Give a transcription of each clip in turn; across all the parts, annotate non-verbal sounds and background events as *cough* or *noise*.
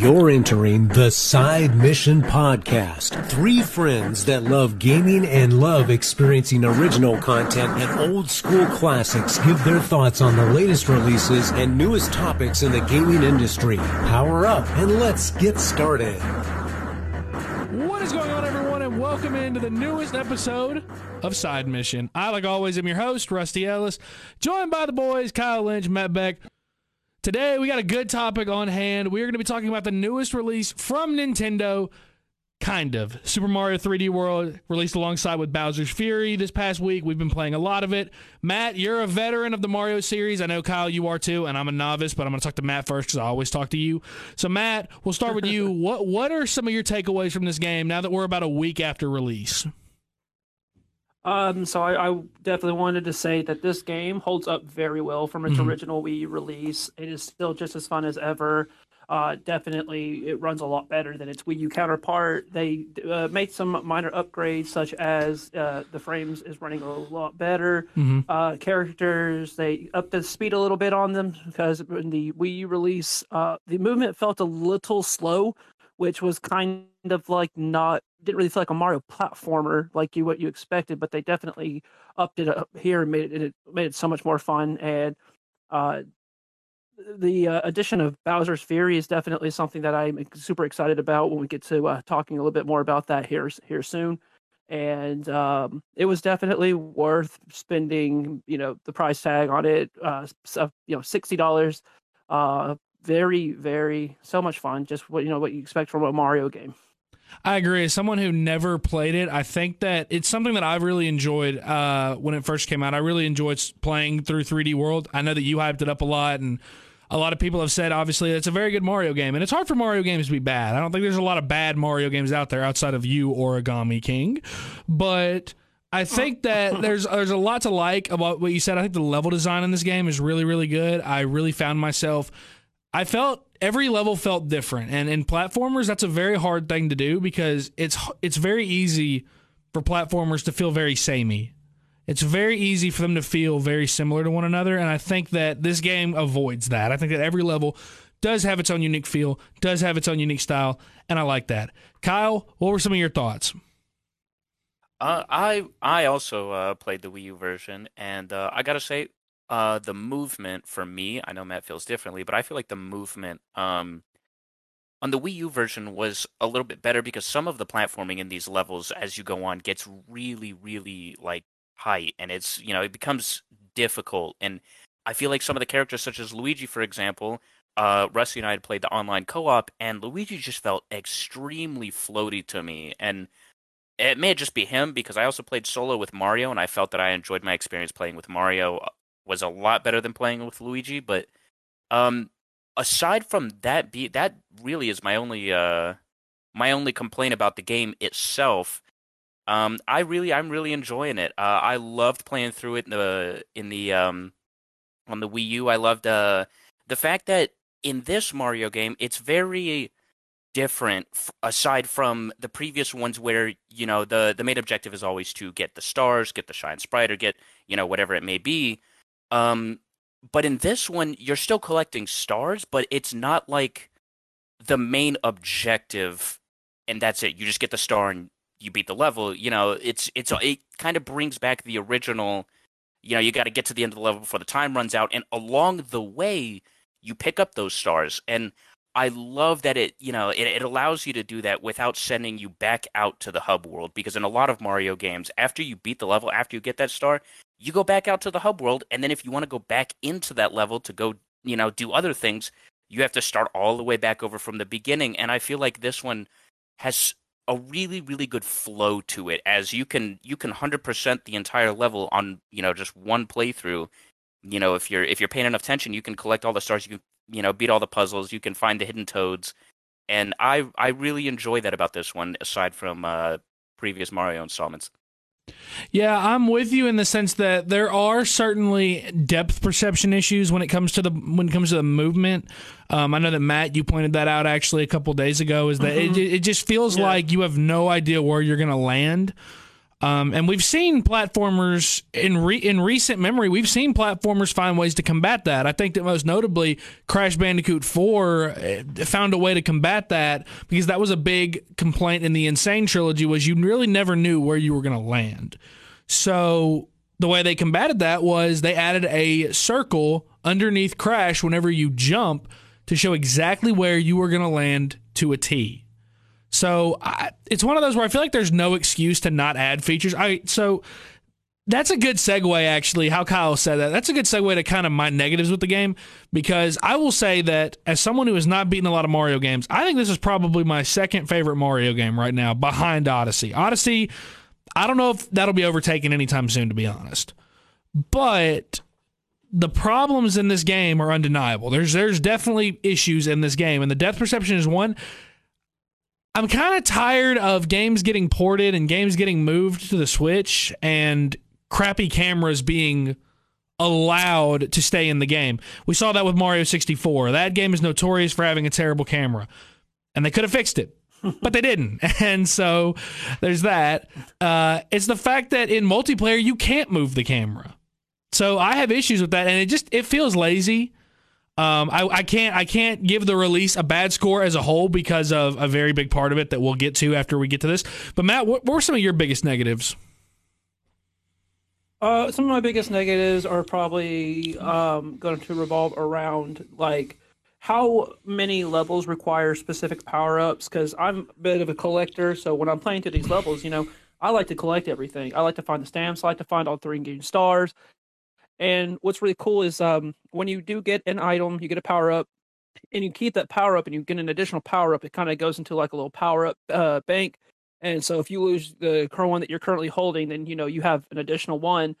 You're entering the Side Mission Podcast. Three friends that love gaming and love experiencing original content and old school classics give their thoughts on the latest releases and newest topics in the gaming industry. Power up and let's get started. What is going on, everyone, and welcome into the newest episode of Side Mission. I, like always, am your host, Rusty Ellis, joined by the boys, Kyle Lynch, Matt Beck. Today, we got a good topic on hand. We are going to be talking about the newest release from Nintendo, kind of. Super Mario 3D World, released alongside with Bowser's Fury this past week. We've been playing a lot of it. Matt, you're a veteran of the Mario series. I know, Kyle, you are too, and I'm a novice, but I'm going to talk to Matt first because I always talk to you. So, Matt, we'll start with you. *laughs* what What are some of your takeaways from this game now that we're about a week after release? Um, so I, I, definitely wanted to say that this game holds up very well from its mm-hmm. original Wii release. It is still just as fun as ever. Uh, definitely, it runs a lot better than its Wii U counterpart. They uh, made some minor upgrades, such as uh, the frames is running a lot better. Mm-hmm. Uh, characters they upped the speed a little bit on them because in the Wii U release, uh, the movement felt a little slow, which was kind of like not didn't really feel like a Mario platformer like you what you expected, but they definitely upped it up here and made it, it made it so much more fun. And uh, the uh, addition of Bowser's Fury is definitely something that I'm super excited about when we get to uh, talking a little bit more about that here here soon. And um, it was definitely worth spending, you know, the price tag on it. Uh, you know, sixty dollars. Uh, very, very, so much fun. Just what you know, what you expect from a Mario game. I agree. As someone who never played it, I think that it's something that I really enjoyed uh, when it first came out. I really enjoyed playing through 3D World. I know that you hyped it up a lot, and a lot of people have said, obviously, it's a very good Mario game. And it's hard for Mario games to be bad. I don't think there's a lot of bad Mario games out there outside of you, Origami King. But. I think that *laughs* there's there's a lot to like about what you said. I think the level design in this game is really really good. I really found myself I felt every level felt different, and in platformers, that's a very hard thing to do because it's it's very easy for platformers to feel very samey. It's very easy for them to feel very similar to one another, and I think that this game avoids that. I think that every level does have its own unique feel, does have its own unique style, and I like that. Kyle, what were some of your thoughts? Uh, I I also uh, played the Wii U version, and uh, I gotta say, uh, the movement for me, I know Matt feels differently, but I feel like the movement um, on the Wii U version was a little bit better because some of the platforming in these levels as you go on gets really, really like high, and it's you know it becomes difficult. And I feel like some of the characters, such as Luigi, for example, uh, Rusty and I had played the online co-op, and Luigi just felt extremely floaty to me, and it may just be him because I also played solo with Mario, and I felt that I enjoyed my experience playing with Mario was a lot better than playing with Luigi. But um, aside from that, be that really is my only uh, my only complaint about the game itself. Um, I really, I'm really enjoying it. Uh, I loved playing through it in the in the um, on the Wii U. I loved uh, the fact that in this Mario game, it's very different f- aside from the previous ones where you know the the main objective is always to get the stars get the shine sprite or get you know whatever it may be um, but in this one, you're still collecting stars, but it's not like the main objective, and that's it. You just get the star and you beat the level. You know, it's it's it kind of brings back the original. You know, you got to get to the end of the level before the time runs out, and along the way, you pick up those stars. And I love that it you know it, it allows you to do that without sending you back out to the hub world because in a lot of Mario games, after you beat the level, after you get that star, you go back out to the hub world and then if you want to go back into that level to go you know do other things you have to start all the way back over from the beginning and i feel like this one has a really really good flow to it as you can you can 100% the entire level on you know just one playthrough. You know if you're if you're paying enough attention you can collect all the stars you can you know beat all the puzzles you can find the hidden toads and i i really enjoy that about this one aside from uh previous mario installments yeah, I'm with you in the sense that there are certainly depth perception issues when it comes to the when it comes to the movement. Um, I know that Matt, you pointed that out actually a couple days ago. Is that mm-hmm. it? It just feels yeah. like you have no idea where you're going to land. Um, and we've seen platformers in re- in recent memory. We've seen platformers find ways to combat that. I think that most notably, Crash Bandicoot Four eh, found a way to combat that because that was a big complaint in the N. Sane trilogy was you really never knew where you were going to land. So the way they combated that was they added a circle underneath Crash whenever you jump to show exactly where you were going to land to a T. So I, it's one of those where I feel like there's no excuse to not add features. I so that's a good segue actually how Kyle said that. That's a good segue to kind of my negatives with the game because I will say that as someone who has not beaten a lot of Mario games, I think this is probably my second favorite Mario game right now behind Odyssey. Odyssey I don't know if that'll be overtaken anytime soon to be honest. But the problems in this game are undeniable. There's there's definitely issues in this game and the depth perception is one I'm kind of tired of games getting ported and games getting moved to the Switch and crappy cameras being allowed to stay in the game. We saw that with Mario 64. That game is notorious for having a terrible camera, and they could have fixed it. *laughs* but they didn't. *laughs* And so there's that. Uh, it's the fact that in multiplayer, you can't move the camera. So I have issues with that. And it just, it feels lazy. Um, I, I, can't I can't give the release a bad score as a whole because of a very big part of it that we'll get to after we get to this. But Matt, what, what were some of your biggest negatives? Uh, some of my biggest negatives are probably um, going to revolve around like how many levels require specific power ups. Because I'm a bit of a collector, so when I'm playing through these levels, you know, I like to collect everything. I like to find the stamps. I like to find all three engaged stars. And what's really cool is um, when you do get an item, you get a power up, and you keep that power up, and you get an additional power up. It kind of goes into like a little power up uh, bank. And so if you lose the current one that you're currently holding, then you know you have an additional one.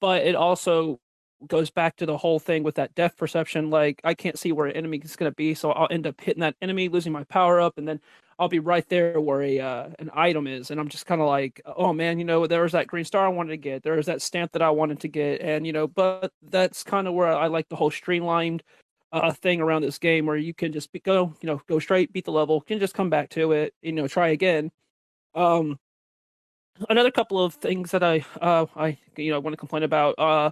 But it also goes back to the whole thing with that depth perception. Like I can't see where an enemy is going to be, so I'll end up hitting that enemy, losing my power up, and then I'll be right there where a uh, an item is, and I'm just kind of like, oh man, you know, there was that green star I wanted to get, there was that stamp that I wanted to get, and you know, but that's kind of where I like the whole streamlined uh, thing around this game, where you can just be, go, you know, go straight, beat the level, can just come back to it, you know, try again. Um, another couple of things that I uh I you know want to complain about uh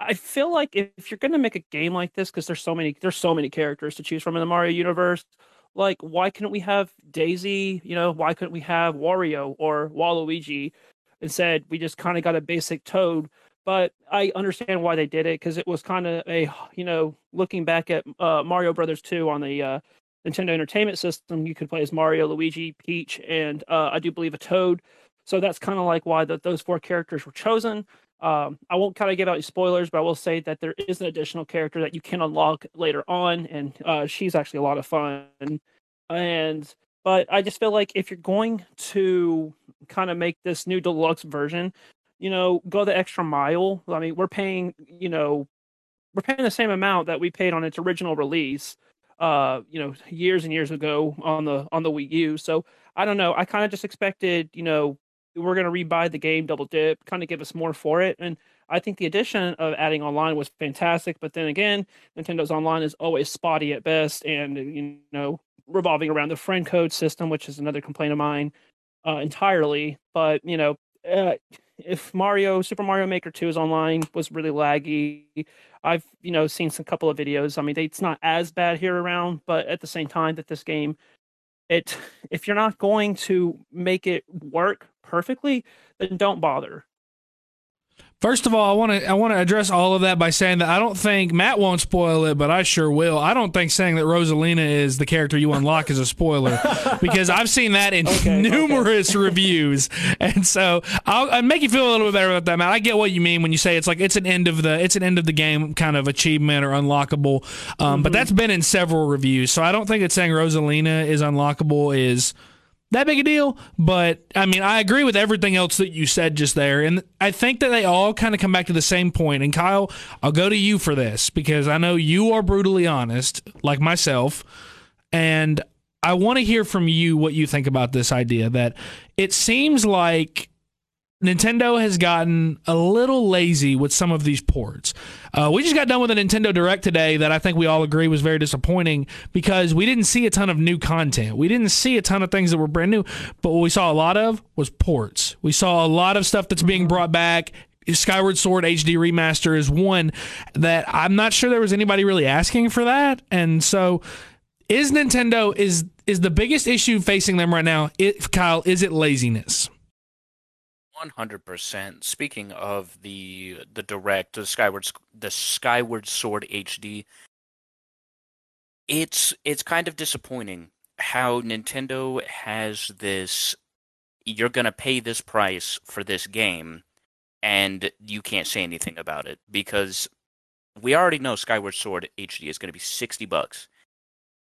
I feel like if, if you're going to make a game like this because there's so many there's so many characters to choose from in the Mario universe like why couldn't we have Daisy? You know, why couldn't we have Wario or Waluigi? Instead, we just kind of got a basic Toad. But I understand why they did it because it was kind of a you know looking back at uh, Mario Brothers 2 on the uh, Nintendo Entertainment System, you could play as Mario, Luigi, Peach, and uh, I do believe a Toad. So that's kind of like why the, those four characters were chosen. Um, I won't kind of give out any spoilers, but I will say that there is an additional character that you can unlock later on, and uh, she's actually a lot of fun. And but I just feel like if you're going to kind of make this new deluxe version, you know, go the extra mile. I mean, we're paying, you know, we're paying the same amount that we paid on its original release, uh, you know, years and years ago on the on the Wii U. So I don't know. I kind of just expected, you know, we're going to rebuy the game double dip kind of give us more for it. And i think the addition of adding online was fantastic but then again nintendo's online is always spotty at best and you know revolving around the friend code system which is another complaint of mine uh, entirely. But you know uh, if mario super mario maker 2 is online was really laggy. I've you know seen some couple of videos. I mean it's not as bad here around but at the same time that this game it if you're not going to make it work perfectly, then don't bother. First of all, I want to I want to address all of that by saying that I don't think Matt won't spoil it, but I sure will. I don't think saying that Rosalina is the character you unlock is a spoiler *laughs* because I've seen that in okay, numerous okay. reviews, and so I'll, I'll, make you feel a little bit better about that, Matt. I get what you mean when you say it's like it's an end of the it's an end of the game kind of achievement or unlockable, um, mm-hmm. but that's been in several reviews, so I don't think it's saying Rosalina is unlockable is that big a deal. But I mean, I agree with everything else that you said just there. And I think that they all kind of come back to the same point. And Kyle, I'll go to you for this because I know you are brutally honest, like myself. And I want to hear from you what you think about this idea that it seems like Nintendo has gotten a little lazy with some of these ports. Uh, we just got done with a Nintendo Direct today that I think we all agree was very disappointing because we didn't see a ton of new content. We didn't see a ton of things that were brand new, but what we saw a lot of was ports. We saw a lot of stuff that's being brought back. Skyward Sword HD Remaster is one that I'm not sure there was anybody really asking for that, and so is Nintendo is is the biggest issue facing them right now? It, Kyle, is it laziness? One hundred percent. Speaking of the the direct, the Skyward the Skyward Sword HD, it's it's kind of disappointing how Nintendo has this. You're gonna pay this price for this game, and you can't say anything about it because we already know Skyward Sword HD is gonna be sixty bucks,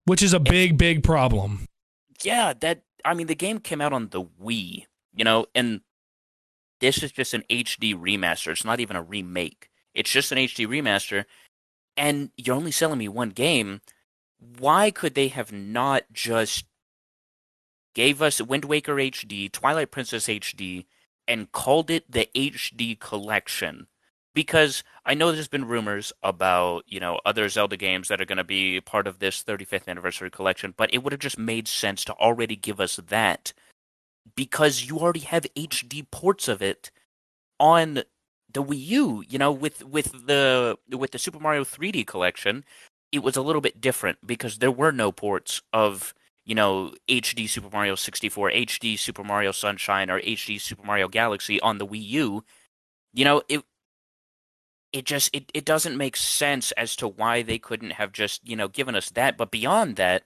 which is a big, big problem. Yeah, that I mean, the game came out on the Wii, you know, and this is just an HD remaster. It's not even a remake. It's just an HD remaster. And you're only selling me one game. Why could they have not just gave us Wind Waker HD, Twilight Princess HD, and called it the HD collection? Because I know there's been rumors about, you know, other Zelda games that are going to be part of this 35th anniversary collection, but it would have just made sense to already give us that because you already have HD ports of it on the Wii U. You know, with with the with the Super Mario 3D collection, it was a little bit different because there were no ports of you know HD Super Mario 64, HD Super Mario Sunshine, or HD Super Mario Galaxy on the Wii U. You know, it it just it, it doesn't make sense as to why they couldn't have just you know given us that but beyond that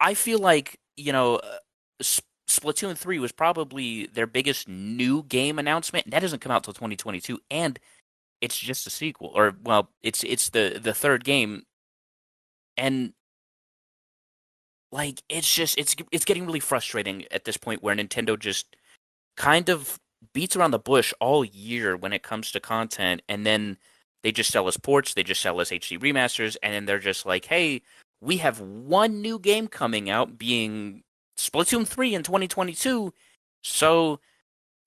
i feel like you know uh, Splatoon 3 was probably their biggest new game announcement. That doesn't come out till 2022 and it's just a sequel or well, it's it's the the third game and like it's just it's it's getting really frustrating at this point where Nintendo just kind of beats around the bush all year when it comes to content and then they just sell us ports, they just sell us HD remasters and then they're just like, "Hey, we have one new game coming out being Splatoon 3 in 2022. So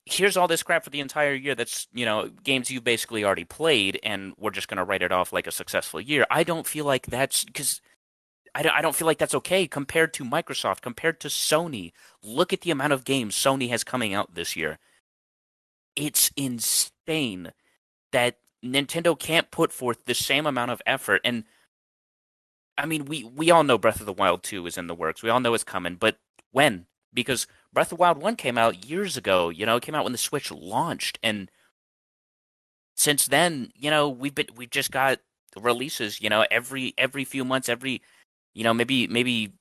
here's all this crap for the entire year that's, you know, games you've basically already played and we're just going to write it off like a successful year. I don't feel like that's cuz I don't, I don't feel like that's okay compared to Microsoft, compared to Sony. Look at the amount of games Sony has coming out this year. It's insane that Nintendo can't put forth the same amount of effort and I mean, we we all know Breath of the Wild 2 is in the works. We all know it's coming, but when because Breath of the Wild 1 came out years ago, you know, it came out when the Switch launched and since then, you know, we've been we've just got releases, you know, every every few months, every you know, maybe maybe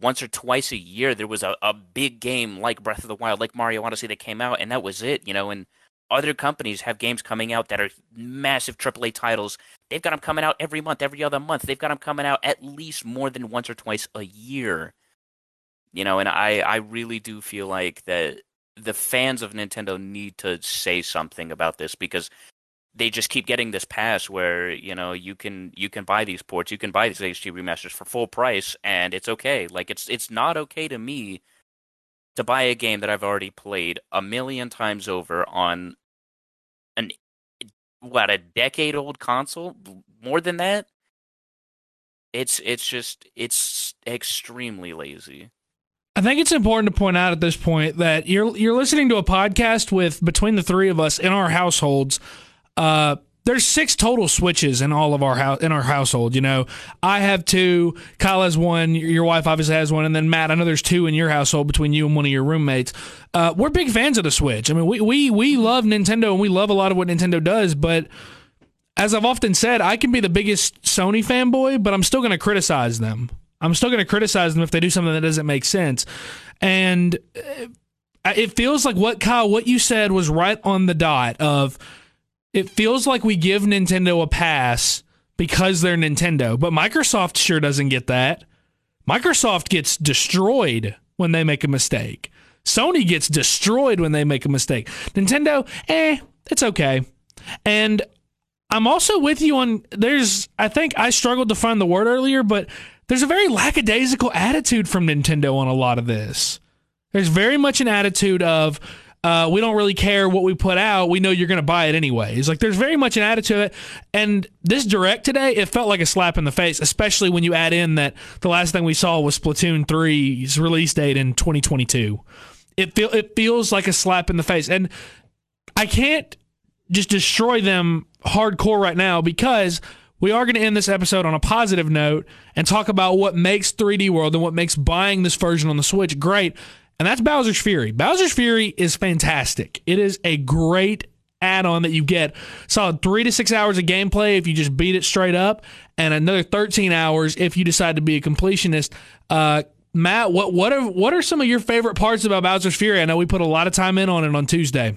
once or twice a year there was a, a big game like Breath of the Wild, like Mario Odyssey that came out and that was it, you know, and other companies have games coming out that are massive AAA titles. They've got them coming out every month, every other month. They've got them coming out at least more than once or twice a year you know and i i really do feel like that the fans of nintendo need to say something about this because they just keep getting this pass where you know you can you can buy these ports you can buy these hd remasters for full price and it's okay. Like it's it's not okay to me to buy a game that i've already played a million times over on an what a decade old console? More than that? It's it's just it's extremely lazy I think it's important to point out at this point that you're you're listening to a podcast with between the three of us in our households. Uh, there's six total switches in all of our house in our household. You know, I have two, Kyle has one, your wife obviously has one, and then Matt, I know there's two in your household between you and one of your roommates. Uh, we're big fans of the Switch. I mean, we we we love Nintendo and we love a lot of what Nintendo does, but as I've often said, I can be the biggest Sony fanboy, but I'm still going to criticize them. I'm still going to criticize them if they do something that doesn't make sense. And uh, it feels like what Kyle, what you said was right on the dot. Of it feels like we give Nintendo a pass because they're Nintendo, but Microsoft sure doesn't get that. Microsoft gets destroyed when they make a mistake. Sony gets destroyed when they make a mistake. Nintendo, eh, it's okay. And I'm also with you on there's I think I struggled to find the word earlier, but there's a very lackadaisical attitude from Nintendo on a lot of this. There's very much an attitude of uh, we don't really care what we put out. We know you're going to buy it anyways. Like there's very much an attitude. And this direct today, it felt like a slap in the face, especially when you add in that the last thing we saw was Splatoon 3's release date in 2022. It feel it feels like a slap in the face, and I can't just destroy them hardcore right now because we are going to end this episode on a positive note and talk about what makes 3D World and what makes buying this version on the Switch great. And that's Bowser's Fury. Bowser's Fury is fantastic. It is a great add on that you get. Solid three to six hours of gameplay if you just beat it straight up, and another 13 hours if you decide to be a completionist. Uh, Matt, what what are what are some of your favorite parts about Bowser's Fury? I know we put a lot of time in on it on Tuesday.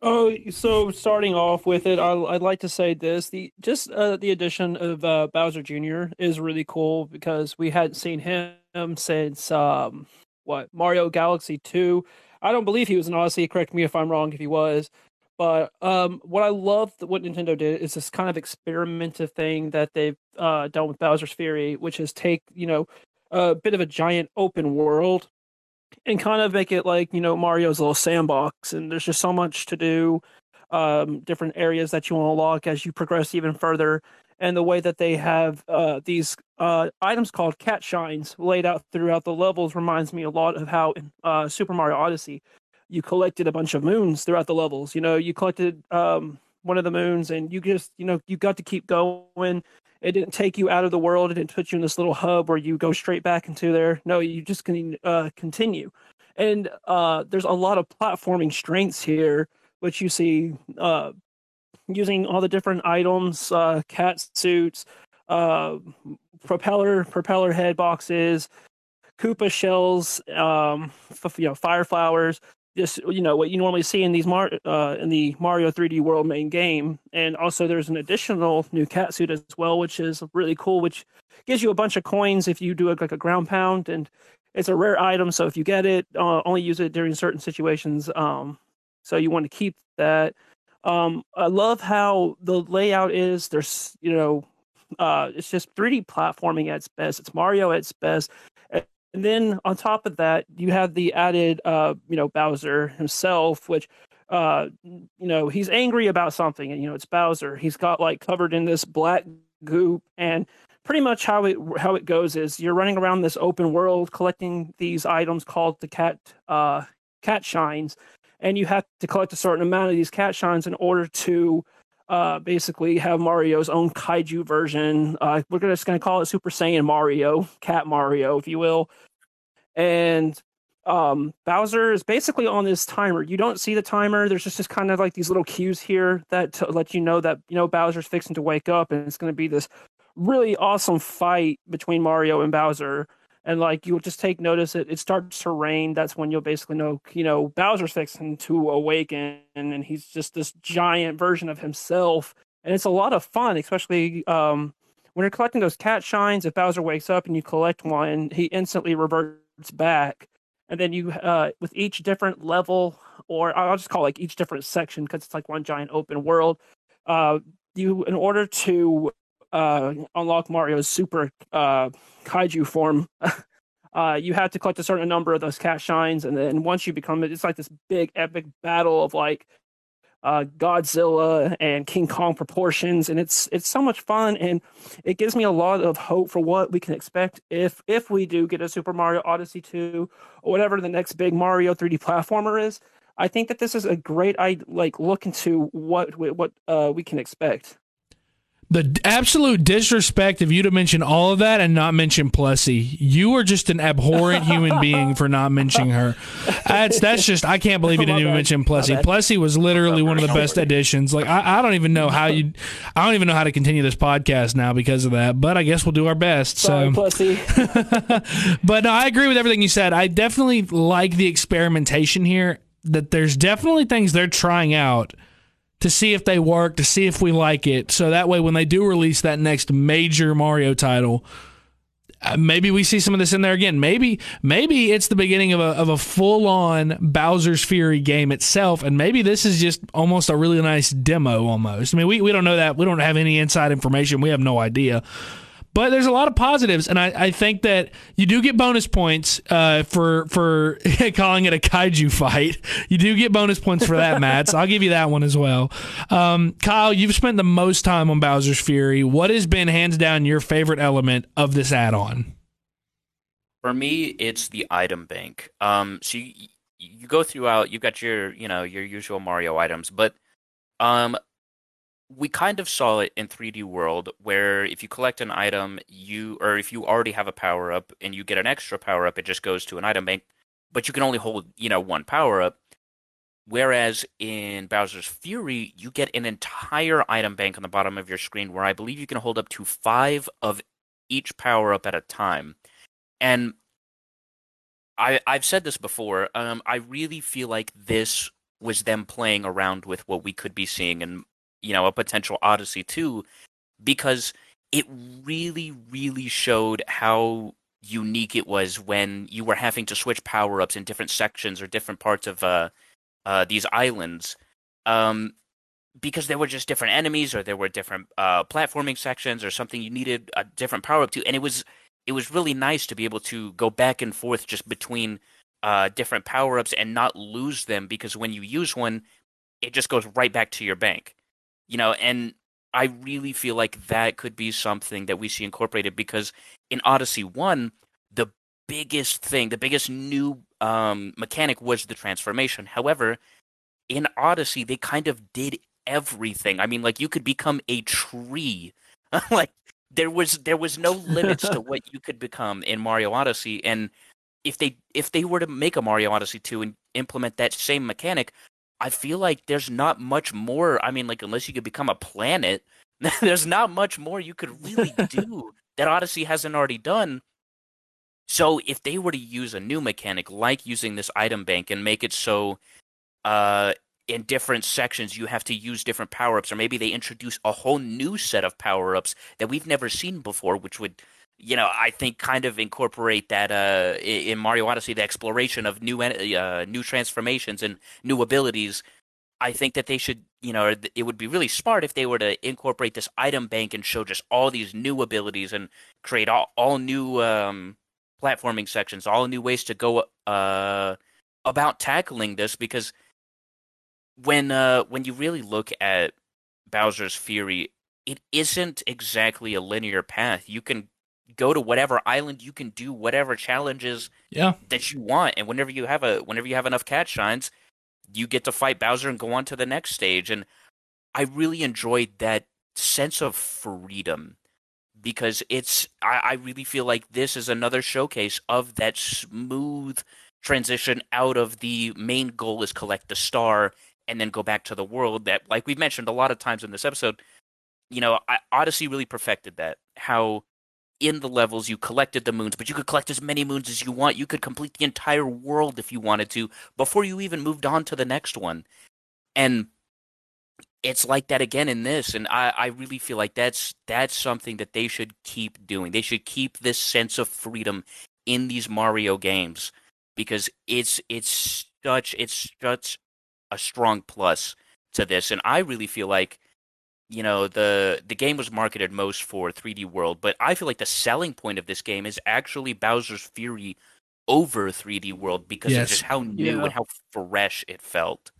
Oh, so starting off with it, I, would like to say this: the just uh, the addition of uh, Bowser Jr. is really cool because we hadn't seen him since um, what Mario Galaxy Two. I don't believe he was in Odyssey. Correct me if I'm wrong if he was. But um, what I love what Nintendo did is this kind of experimentative thing that they've uh, done with Bowser's Fury, which is take you know a bit of a giant open world and kind of make it like you know Mario's little sandbox, and there's just so much to do, um, different areas that you want to unlock as you progress even further, and the way that they have uh, these uh, items called cat shines laid out throughout the levels reminds me a lot of how in uh, Super Mario Odyssey you collected a bunch of moons throughout the levels. You know, you collected um, one of the moons, and you just you know you got to keep going it didn't take you out of the world. It didn't put you in this little hub where you go straight back into there. No, you just can uh, continue. And uh, there's a lot of platforming strengths here, which you see uh, using all the different items, uh, cat suits, uh, propeller propeller head boxes, Koopa shells, um, f- you know, fire flowers just you know what you normally see in these Mar- uh, in the Mario 3D World main game, and also there's an additional new cat suit as well, which is really cool, which gives you a bunch of coins if you do a, like a ground pound, and it's a rare item, so if you get it, uh, only use it during certain situations. Um, so you want to keep that. Um, I love how the layout is. There's you know, uh, it's just 3D platforming at its best. It's Mario at its best. And then on top of that, you have the added, uh, you know, Bowser himself, which, uh, you know, he's angry about something, and you know, it's Bowser. He's got like covered in this black goop, and pretty much how it how it goes is you're running around this open world collecting these items called the cat uh, cat shines, and you have to collect a certain amount of these cat shines in order to uh, basically have Mario's own kaiju version. Uh, we're just going to call it Super Saiyan Mario, Cat Mario, if you will. And um, Bowser is basically on this timer. You don't see the timer. There's just, just kind of like these little cues here that let you know that you know Bowser's fixing to wake up, and it's going to be this really awesome fight between Mario and Bowser and like you'll just take notice it, it starts to rain. That's when you'll basically know you know bowser's fixing to awaken and he's just this giant version of himself. And it's a lot of fun especially um, when you're collecting those cat shines if bowser wakes up and you collect one he instantly reverts back. And then you uh, with each different level or i'll just call it like each different section because it's like one giant open world uh, you in order to uh, unlock Mario's super uh, kaiju form, *laughs* uh, you have to collect a certain number of those cat shines, and then once you become it, it's like this big epic battle of like uh, Godzilla and King Kong proportions, and it's it's so much fun, and it gives me a lot of hope for what we can expect if if we do get a Super Mario Odyssey two or whatever the next big Mario 3D platformer is. I think that this is a great I like look into what what uh, we can expect. The absolute disrespect of you to mention all of that and not mention Plessie. You are just an abhorrent human *laughs* being for not mentioning her. That's that's just I can't believe you didn't even mention Plessie. Plessie was literally one of the best additions. Like I, I don't even know how you I don't even know how to continue this podcast now because of that. But I guess we'll do our best. Sorry, so Plessie. *laughs* but no, I agree with everything you said. I definitely like the experimentation here. That there's definitely things they're trying out to see if they work, to see if we like it. So that way, when they do release that next major Mario title, uh, maybe we see some of this in there again. Maybe maybe it's the beginning of a of a full on Bowser's Fury game itself, and maybe this is just almost a really nice demo. Almost. I mean, we we don't know that. We don't have any inside information. We have no idea. But there's a lot of positives, and I, I think that you do get bonus points uh, for for *laughs* calling it a kaiju fight. You do get bonus points for that, Matt. So I'll give you that one as well. Um, Kyle, you've spent the most time on Bowser's Fury. What has been hands down your favorite element of this add-on? For me, it's the item bank. Um, so you, you go throughout. You've got your you know your usual Mario items, but um, we kind of saw it in 3D World where if you collect an item, you or if you already have a power up and you get an extra power up, it just goes to an item bank, but you can only hold, you know, one power up. Whereas in Bowser's Fury, you get an entire item bank on the bottom of your screen where I believe you can hold up to 5 of each power up at a time. And I I've said this before, um I really feel like this was them playing around with what we could be seeing in you know a potential Odyssey 2 because it really really showed how unique it was when you were having to switch power ups in different sections or different parts of uh, uh, these islands um, because there were just different enemies or there were different uh, platforming sections or something you needed a different power up to and it was it was really nice to be able to go back and forth just between uh, different power ups and not lose them because when you use one it just goes right back to your bank you know, and I really feel like that could be something that we see incorporated because in Odyssey 1, the biggest thing, the biggest new um, mechanic was the transformation. However, in Odyssey, they kind of did everything. I mean, like you could become a tree. *laughs* like there was there was no limits to *laughs* what you could become in Mario Odyssey and if they if they were to make a Mario Odyssey 2 and implement that same mechanic, I feel like there's not much more. I mean, like unless you could become a planet, *laughs* there's not much more you could really *laughs* do that Odyssey hasn't already done. So if they were to use a new mechanic like using this item bank and make it so uh in different sections you have to use different power-ups or maybe they introduce a whole new set of power-ups that we've never seen before which would you know, I think kind of incorporate that uh, in Mario Odyssey, the exploration of new uh, new transformations and new abilities. I think that they should, you know, it would be really smart if they were to incorporate this item bank and show just all these new abilities and create all, all new um, platforming sections, all new ways to go uh, about tackling this. Because when uh, when you really look at Bowser's Fury, it isn't exactly a linear path. You can go to whatever island you can do whatever challenges yeah. that you want and whenever you have a whenever you have enough cat shines you get to fight Bowser and go on to the next stage and I really enjoyed that sense of freedom because it's I, I really feel like this is another showcase of that smooth transition out of the main goal is collect the star and then go back to the world that like we've mentioned a lot of times in this episode you know I, odyssey really perfected that how in the levels you collected the moons, but you could collect as many moons as you want. You could complete the entire world if you wanted to before you even moved on to the next one. And it's like that again in this, and I, I really feel like that's that's something that they should keep doing. They should keep this sense of freedom in these Mario games because it's it's such it's such a strong plus to this. And I really feel like you know the the game was marketed most for 3D World, but I feel like the selling point of this game is actually Bowser's Fury over 3D World because yes. of just how new yeah. and how fresh it felt.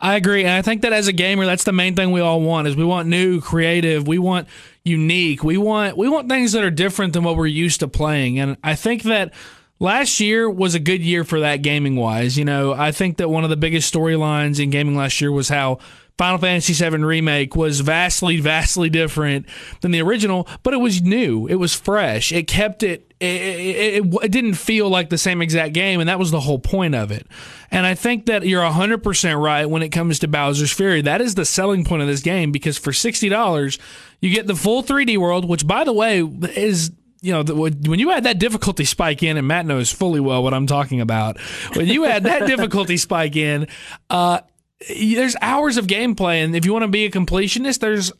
I agree, and I think that as a gamer, that's the main thing we all want: is we want new, creative, we want unique, we want we want things that are different than what we're used to playing. And I think that last year was a good year for that gaming wise. You know, I think that one of the biggest storylines in gaming last year was how Final Fantasy VII Remake was vastly, vastly different than the original, but it was new. It was fresh. It kept it it, it, it, didn't feel like the same exact game, and that was the whole point of it. And I think that you're 100% right when it comes to Bowser's Fury. That is the selling point of this game because for $60, you get the full 3D world, which, by the way, is you know, when you add that difficulty spike in, and Matt knows fully well what I'm talking about, when you add that *laughs* difficulty spike in, uh, there's hours of gameplay, and if you want to be a completionist, there's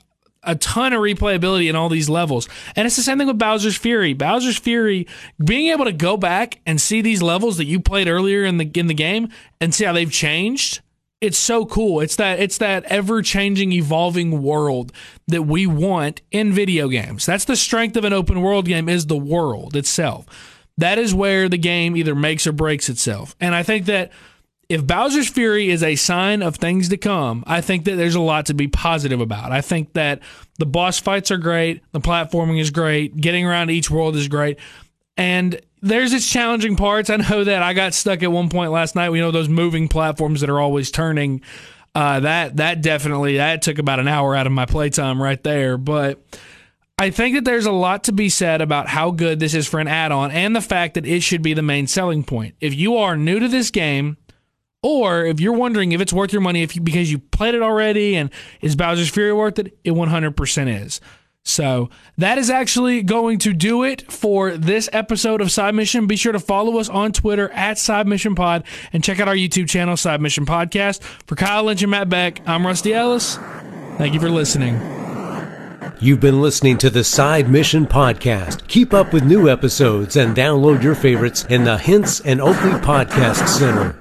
a ton of replayability in all these levels. And it's the same thing with Bowser's Fury. Bowser's Fury, being able to go back and see these levels that you played earlier in the in the game and see how they've changed it's so cool. It's that it's that ever changing, evolving world that we want in video games. That's the strength of an open world game is the world itself. That is where the game either makes or breaks itself. And I think that if Bowser's Fury is a sign of things to come, I think that there's a lot to be positive about. I think that the boss fights are great, the platforming is great, getting around each world is great. And there's its challenging parts. I know that I got stuck at one point last night. We know those moving platforms that are always turning. Uh, that that definitely that took about an hour out of my playtime right there. But I think that there's a lot to be said about how good this is for an add-on and the fact that it should be the main selling point. If you are new to this game, or if you're wondering if it's worth your money if you, because you played it already and is Bowser's Fury worth it, it 100% is. So that is actually going to do it for this episode of Side Mission. Be sure to follow us on Twitter at Side Mission Pod and check out our YouTube channel, Side Mission Podcast. For Kyle Lynch and Matt Beck, I'm Rusty Ellis. Thank you for listening. You've been listening to the Side Mission Podcast. Keep up with new episodes and download your favorites in the Hints and Oakley Podcast Center.